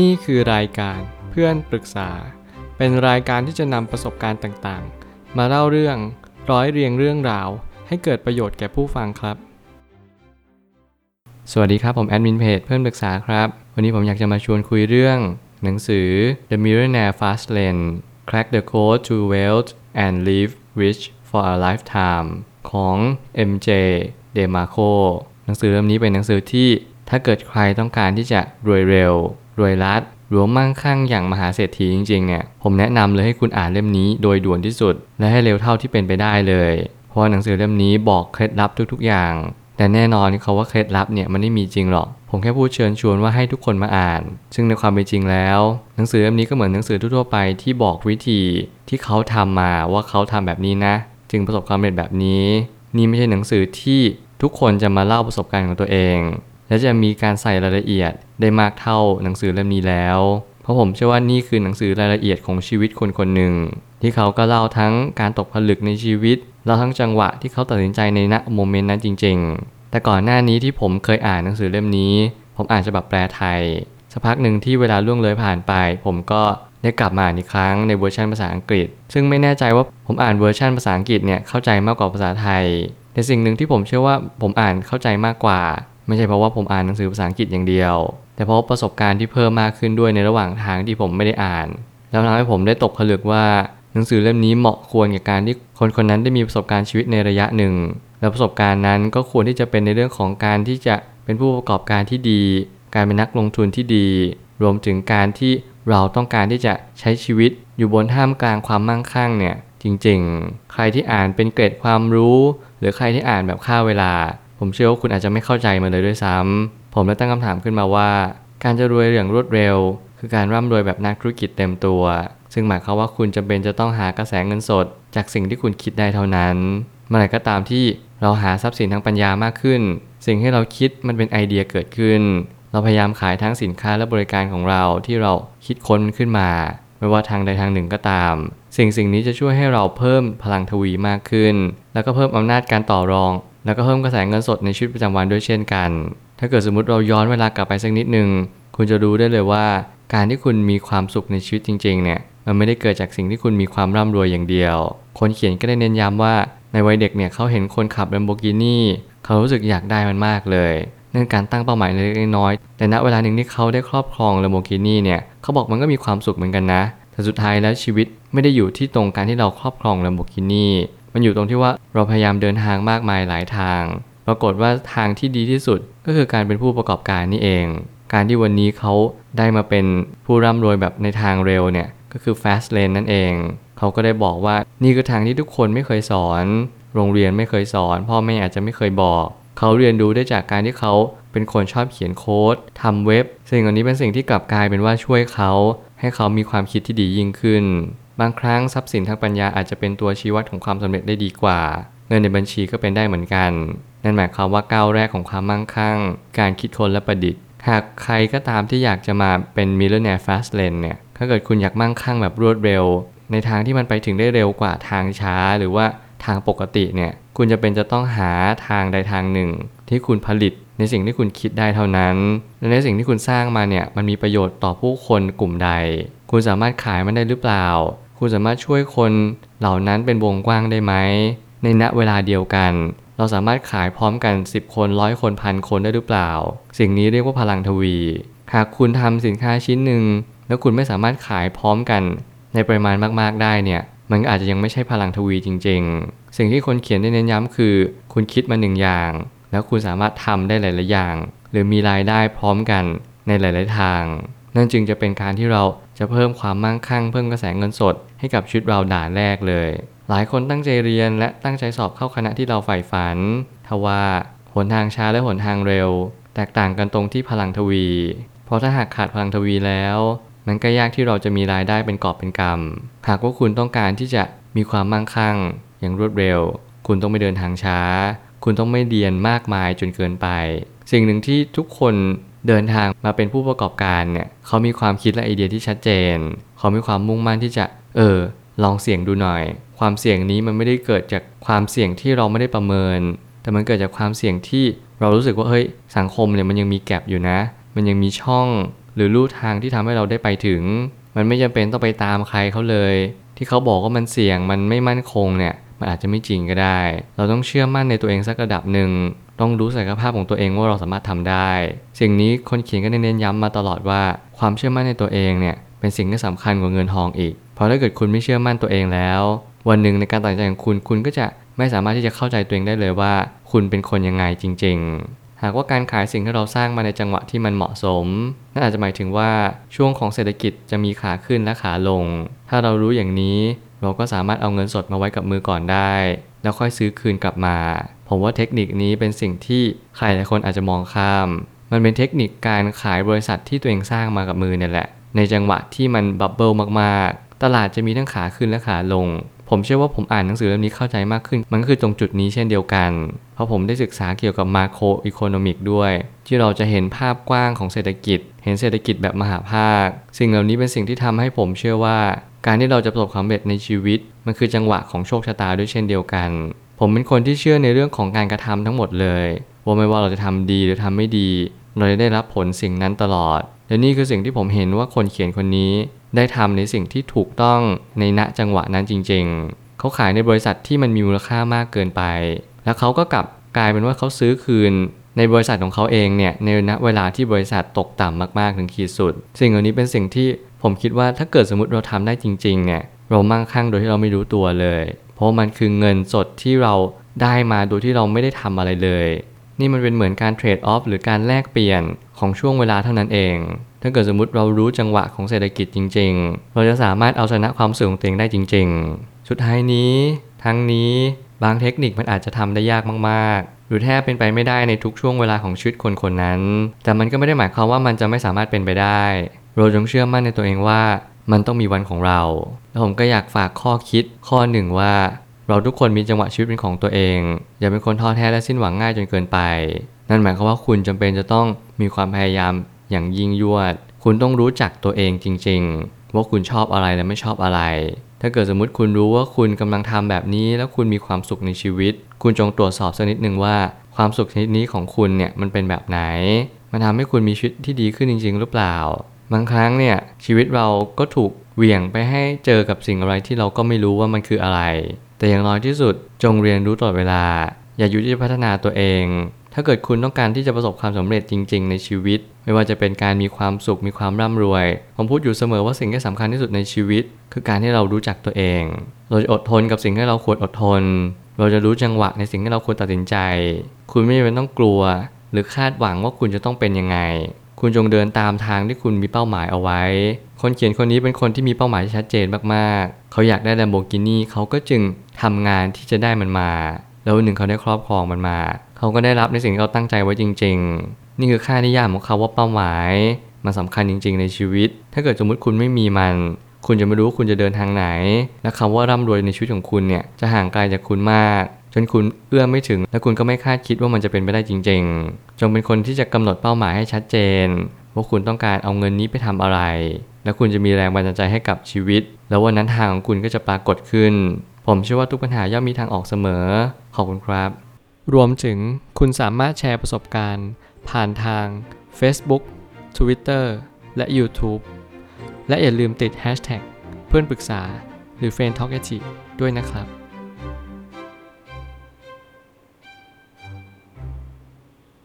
นี่คือรายการเพื่อนปรึกษา เป็นรายการที่จะนำประสบการณ์ต่างๆ มาเล่าเรื่องร้อยเรียงเรื่องราว ให้เกิดประโยชน์แก่ผู้ฟังครับ สวัสดีครับ ผมแอดมินเพจเพื่อนปรึกษาครับ วันนี้ผมอยากจะมาชวนคุยเรื่อง หนังสือ The Millionaire Fast Lane Crack the Code to Wealth and Live Rich for a Lifetime ของ MJ DeMarco หนังสือเล่มนี้เป็นหนังสือที่ถ้าเกิดใครต้องการที่จะรวยเร็ว รวยรัดหรือมั่งคั่งอย่างมหาเศรษฐีจริงๆเนี่ยผมแนะนำเลยให้คุณอ่านเล่มนี้โดยด่วนที่สุด และให้เร็วเท่าที่เป็นไปได้เลย เพราะหนังสือเล่มนี้บอกเคล็ดลับทุกๆอย่าง แต่แน่นอนเขาว่าเคล็ดลับเนี่ยมันไม่มีจริงหรอก ผมแค่พูดเชิญชวนว่าให้ทุกคนมาอ่าน ซึ่งในความเป็นจริงแล้ว หนังสือเล่มนี้ก็เหมือนหนังสือทั่วไปที่บอกวิธีที่เขาทำมาว่าเขาทำแบบนี้นะ จึงประสบความสำเร็จแบบนี้ นี่ไม่ใช่หนังสือที่ทุกคนจะมาเล่าประสบการณ์ของตัวเอง และจะมีการใส่รายละเอียดได้มากเท่าหนังสือเล่มนี้แล้ว เพราะผมเชื่อว่านี่คือหนังสือรายละเอียดของชีวิตคนคนหนึ่ง ที่เขาก็เล่าทั้งการตกผลึกในชีวิตเล่าทั้งจังหวะที่เขาตัดสินใจในณโมเมนต์นั้นจริง ๆ แต่ก่อนหน้านี้ที่ผมเคยอ่านหนังสือเล่มนี้ ผมอ่านฉบับแปลไทยสักพักหนึ่งที่เวลาล่วงเลยผ่านไป ผมก็ได้กลับมาอ่านอีกครั้งในเวอร์ชันภาษาอังกฤษ ซึ่งไม่แน่ใจว่าผมอ่านเวอร์ชันภาษาอังกฤษเนี่ยเข้าใจมากกว่าภาษาไทย แต่สิ่งหนึ่งที่ผมเชื่อว่าผมอ่านเข้าใจมากกว่า ไม่ใช่เพราะว่าผมอ่านหนังสือภาษาอังกฤษอย่างเดียว แต่เพราะประสบการณ์ที่เพิ่มมากขึ้นด้วยในระหว่างทางที่ผมไม่ได้อ่าน แล้วทำให้ผมได้ตกผลึกว่าหนังสือเล่มนี้เหมาะควรกับการที่คนคนนั้นได้มีประสบการณ์ชีวิตในระยะหนึ่ง และประสบการณ์นั้นก็ควรที่จะเป็นในเรื่องของการที่จะเป็นผู้ประกอบการที่ดี การเป็นนักลงทุนที่ดี รวมถึงการที่เราต้องการที่จะใช้ชีวิตอยู่บนท่ามกลางความมั่งคั่งเนี่ยจริงๆ ใครที่อ่านเป็นเกรดความรู้ หรือใครที่อ่านแบบฆ่าเวลา ผมเชื่อว่าคุณอาจจะไม่เข้าใจมันเลยด้วยซ้ำผมเลยตั้งคำถามขึ้นมาว่า การจะรวยอย่างรวดเร็ว คือการร่ำรวยแบบนักธุรกิจเต็มตัว ซึ่งหมายความว่าคุณจำเป็นจะต้องหากระแสเงินสด จากสิ่งที่คุณคิดได้เท่านั้น เมื่อไหร่ก็ตามที่เราหาทรัพย์สินทางปัญญามากขึ้น สิ่งที่เราคิดมันเป็นไอเดียเกิดขึ้น เราพยายามขายทั้งสินค้าและบริการของเราที่เราคิดค้นมันขึ้นมา ไม่ว่าทางใดทางหนึ่งก็ตาม สิ่งสิ่งนี้จะช่วยให้เราเพิ่มพลังทวีมากขึ้น แล้วก็เพิ่มอำนาจการต่อรอง แล้วก็เพิ่มกระแสเงินสดในชีวิตประจำวันด้วยเช่นกัน ถ้าเกิดสมมติเราย้อนเวลากลับไปสักนิดหนึ่งคุณจะรู้ได้เลยว่า การที่คุณมีความสุขในชีวิตจริงๆเนี่ยมันไม่ได้เกิดจากสิ่งที่คุณมีความร่ำรวยอย่างเดียว คนเขียนก็ได้เน้นย้ำว่าในวัยเด็กเนี่ยเขาเห็นคนขับ Lamborghini เขารู้สึกอยากได้มันมากเลยเนื่องการตั้งเป้าหมายเล็กๆน้อยๆแต่ณเวลาหนึ่งที่เขาได้ครอบครอง Lamborghini เนี่ยเขาบอกมันก็มีความสุขเหมือนกันนะ แต่สุดท้ายแล้วชีวิตไม่ได้อยู่ที่ตรงการที่เราครอบครอง Lamborghini มัน มันอยู่ตรงที่ว่าเราพยายามเดินทางมากมายหลายทาง ปรากฏว่าทางที่ดีที่สุดก็คือการเป็นผู้ประกอบการนี่เอง การที่วันนี้เขาได้มาเป็นผู้ร่ำรวยแบบในทางเร็วเนี่ยก็คือ fast lane นั่นเอง เขาก็ได้บอกว่านี่คือทางที่ทุกคนไม่เคยสอน โรงเรียนไม่เคยสอน พ่อแม่อาจจะไม่เคยบอก เขาเรียนรู้ได้จากการที่เขาเป็นคนชอบเขียนโค้ดทำเว็บ สิ่งเหล่านี้เป็นสิ่งที่กลับกลายเป็นว่าช่วยเขา ให้เขามีความคิดที่ดียิ่งขึ้นบางครั้งทรัพย์สินทางปัญญาอาจจะเป็นตัวชี้วัดของความสำเร็จได้ดีกว่า เงินในบัญชีก็เป็นได้เหมือนกัน นั่นหมายความว่าก้าวแรกของความมั่งคั่ง การคิดค้นและประดิษฐ์ หากใครก็ตามที่อยากจะมาเป็น millionaire fast lane เนี่ยถ้าเกิดคุณอยากมั่งคั่งแบบรวดเร็ว ในทางที่มันไปถึงได้เร็วกว่าทางช้า หรือว่าทางปกติเนี่ยคุณจะเป็นจะต้องหาทางใดทางหนึ่ง ที่คุณผลิตในสิ่งที่คุณคิดได้เท่านั้น และในสิ่งที่คุณสร้างมาเนี่ยมันมีประโยชน์ต่อผู้คนกลุ่มใด คุณสามารถขายมันได้หรือเปล่า คุณสามารถช่วยคนเหล่านั้นเป็นวงกว้างได้ไหม ในณเวลาเดียวกัน เราสามารถขายพร้อมกัน 10 คนร้อยคนพันคนได้หรือเปล่า สิ่งนี้เรียกว่าพลังทวี หากคุณทำสินค้าชิ้นหนึ่งแล้วคุณไม่สามารถขายพร้อมกัน ในปริมาณมากๆได้เนี่ย มันอาจจะยังไม่ใช่พลังทวีจริง ๆ สิ่งที่คนเขียนได้เน้นย้ำคือ คุณคิดมาหนึ่งอย่าง แล้วคุณสามารถทำได้หลาย ๆ อย่าง หรือมีรายได้พร้อมกันในหลาย ๆ ทาง นั่นจึงจะเป็นการที่เราจะเพิ่มความมั่งคั่งเพิ่มกระแสเงินสด ให้กับชีวิตเราด่านแรกเลย หลายคนตั้งใจเรียนและตั้งใจสอบเข้าคณะที่เราใฝ่ฝัน ทว่าหนทางช้าและหนทางเร็ว แตกต่างกันตรงที่พลังทวี เพราะถ้าหากขาดพลังทวีแล้วมันก็ยากที่เราจะมีรายได้เป็นกอบเป็นกำหากว่าคุณต้องการที่จะมีความมั่งคั่ง อย่างรวดเร็ว คุณต้องไม่เดินทางช้า คุณต้องไม่เรียนมากมายจนเกินไป สิ่งหนึ่งที่ทุกคน เดินทางมาเป็นผู้ประกอบการเนี่ยเขามีความคิดและไอเดียที่ชัดเจน เขามีความมุ่งมั่นที่จะเออลองเสี่ยงดูหน่อย ความเสี่ยงนี้มันไม่ได้เกิดจากความเสี่ยงที่เราไม่ได้ประเมิน แต่มันเกิดจากความเสี่ยงที่เรารู้สึกว่าเฮ้ยสังคมเนี่ยมันยังมีแกลบอยู่นะ มันยังมีช่อง หรือลู่ทางที่ทำให้เราได้ไปถึง มันไม่จำเป็นต้องไปตามใครเขาเลย ที่เขาบอกว่ามันเสี่ยงมันไม่มั่นคงเนี่ยมันอาจจะไม่จริงก็ได้ เราต้องเชื่อมั่นในตัวเองสักระดับหนึ่ง ต้องรู้ศักยภาพของตัวเองว่าเราสามารถทำได้ สิ่งนี้คนเขียนก็เน้นย้ำมาตลอดว่าความเชื่อมั่นในตัวเองเนี่ยเป็นสิ่งที่สำคัญกว่าเงินทองอีก เพราะถ้าเกิดคุณไม่เชื่อมั่นตัวเองแล้ว วันหนึ่งในการตัดสินใจของคุณคุณก็จะไม่สามารถที่จะเข้าใจตัวเองได้เลยว่า คุณเป็นคนยังไงจริง ๆ หากว่าการขายสิ่งที่เราสร้างมาในจังหวะที่มันเหมาะสมนั่นอาจจะหมายถึงว่าช่วงของเศรษฐกิจจะมีขาขึ้นและขาลง ถ้าเรารู้อย่างนี้ เราก็สามารถเอาเงินสดมาไว้กับมือก่อนได้ แล้วค่อยซื้อคืนกลับมา ผมว่าเทคนิคนี้เป็นสิ่งที่ใครหลายคนอาจจะมองข้าม มันเป็นเทคนิคการขายบริษัทที่ตัวเองสร้างมากับมือเนี่ยแหละ ในจังหวะที่มันบับเบิลมากๆ ตลาดจะมีทั้งขาขึ้นและขาลง ผมเชื่อว่าผมอ่านหนังสือเล่มนี้เข้าใจมากขึ้น มันก็คือตรงจุดนี้เช่นเดียวกัน เพราะผมได้ศึกษาเกี่ยวกับมาโครอีโคโนมิกด้วย ที่เราจะเห็นภาพกว้างของเศรษฐกิจ เห็นเศรษฐกิจแบบมหาภาค สิ่งเหล่านี้เป็นสิ่งที่ทำให้ผมเชื่อว่า การที่เราจะประสบความสำเร็จในชีวิต มันคือจังหวะของโชคชะตาด้วยเช่นเดียวกัน ผมเป็นคนที่เชื่อในเรื่องของการกระทำทั้งหมดเลยว่าไม่ว่าเราจะทำดีหรือทำไม่ดี เราจะได้รับผลสิ่งนั้นตลอด และนี่คือสิ่งที่ผมเห็นว่าคนเขียนคนนี้ ได้ทำในสิ่งที่ถูกต้องในณจังหวะนั้นจริง ๆ เขาขายในบริษัทที่มันมีมูลค่ามากเกินไป แล้วเขาก็กลับกลายเป็นว่าเขาซื้อคืนในบริษัทของเขาเองเนี่ยในณเวลาที่บริษัทตกต่ำมากๆถึงขีดสุด สิ่งเหล่านี้เป็นสิ่งที่ ผมคิดว่าถ้าเกิดสมมติเราทำได้จริงๆเนี่ยเรามั่งคั่งโดยที่เราไม่รู้ตัวเลย เพราะมันคือเงินสดที่เราได้มาโดยที่เราไม่ได้ทำอะไรเลย นี่มันเป็นเหมือนการเทรดออฟหรือการแลกเปลี่ยนของช่วงเวลาเท่านั้นเอง ถ้าเกิดสมมติเรารู้จังหวะของเศรษฐกิจจริง ๆ เราจะสามารถเอาชนะความเสื่อมของตัวเองได้จริง ๆ สุดท้ายนี้ ทั้งนี้บางเทคนิคมันอาจจะทำได้ยากมากๆ หรือแทบเป็นไปไม่ได้ในทุกช่วงเวลาของชีวิตคนคนนั้น แต่มันก็ไม่ได้หมายความว่ามันจะไม่สามารถเป็นไปได้ เราจงเชื่อมั่นในตัวเองว่ามันต้องมีวันของเรา แล้วผมก็อยากฝากข้อคิดข้อหนึ่งว่า เราทุกคนมีจังหวะชีวิตเป็นของตัวเอง อย่าเป็นคนท้อแท้และสิ้นหวังง่ายจนเกินไป นั่นหมายความว่าคุณจำเป็นจะต้องมีความพยายามอย่างยิ่งยวด คุณต้องรู้จักตัวเองจริง ๆ ว่าคุณชอบอะไรและไม่ชอบอะไร ถ้าเกิดสมมติคุณรู้ว่าคุณกำลังทำแบบนี้ แล้วคุณมีความสุขในชีวิต คุณจงตรวจสอบสักนิดหนึ่งว่าความสุขชนิดนี้ของคุณเนี่ยมันเป็นแบบไหน มันทำให้คุณมีชีวิตที่ดีขึ้นจริง ๆ หรือเปล่า บางครั้งเนี่ยชีวิตเราก็ถูกเหวี่ยงไปให้เจอกับสิ่งอะไรที่เราก็ไม่รู้ว่ามันคืออะไร แต่อย่างน้อยที่สุดจงเรียนรู้ตลอดเวลา อย่าหยุดที่จะพัฒนาตัวเอง ถ้าเกิดคุณต้องการที่จะประสบความสำเร็จจริง ๆ ในชีวิต ไม่ว่าจะเป็นการมีความสุขมีความร่ำรวย ผมพูดอยู่เสมอว่าสิ่งที่สำคัญที่สุดในชีวิต คือการที่เรารู้จักตัวเอง เราจะอดทนกับสิ่งที่เราควรอดทน เราจะรู้จังหวะในสิ่งที่เราควรตัดสินใจ คุณไม่จำเป็นต้องกลัว หรือคาดหวังว่าคุณจะต้องเป็นยังไง คุณจงเดินตามทางที่คุณมีเป้าหมายเอาไว้ คนเขียนคนนี้เป็นคนที่มีเป้าหมายที่ชัดเจนมากๆ เขาอยากได้ Lamborghini เขาก็จึงทำงานที่จะได้มันมา แล้ววันหนึ่งเขาได้ครอบครองมันมา เขาก็ได้รับในสิ่งที่เขาตั้งใจไว้จริง ๆ นี่คือค่านิยามของเขาว่าเป้าหมาย มันสำคัญจริง ๆ ในชีวิต ถ้าเกิดสมมติคุณไม่มีมัน คุณจะไม่รู้ว่าคุณจะเดินทางไหน และคำว่าร่ำรวยในชีวิตของคุณเนี่ยจะห่างไกลจากคุณมาก จนคุณเอื้อมไม่ถึง และคุณก็ไม่คาดคิดว่ามันจะเป็นไปได้จริง ๆ จงเป็นคนที่จะกำหนดเป้าหมายให้ชัดเจนว่าคุณต้องการเอาเงินนี้ไปทำอะไร และคุณจะมีแรงบันดาลใจให้กับชีวิต แล้ววันนั้นทางของคุณก็จะปรากฏขึ้น ผมเชื่อว่าทุกปัญหาย่อมมีทางออกเสมอ ขอบคุณครับ รวมถึงคุณสามารถแชร์ประสบการณ์ ผ่านทาง Facebook Twitter และ YouTube และอย่าลืมติด Hashtag เพื่อนปรึกษาหรือ f r ร e n d t a l k ด้วยนะครับ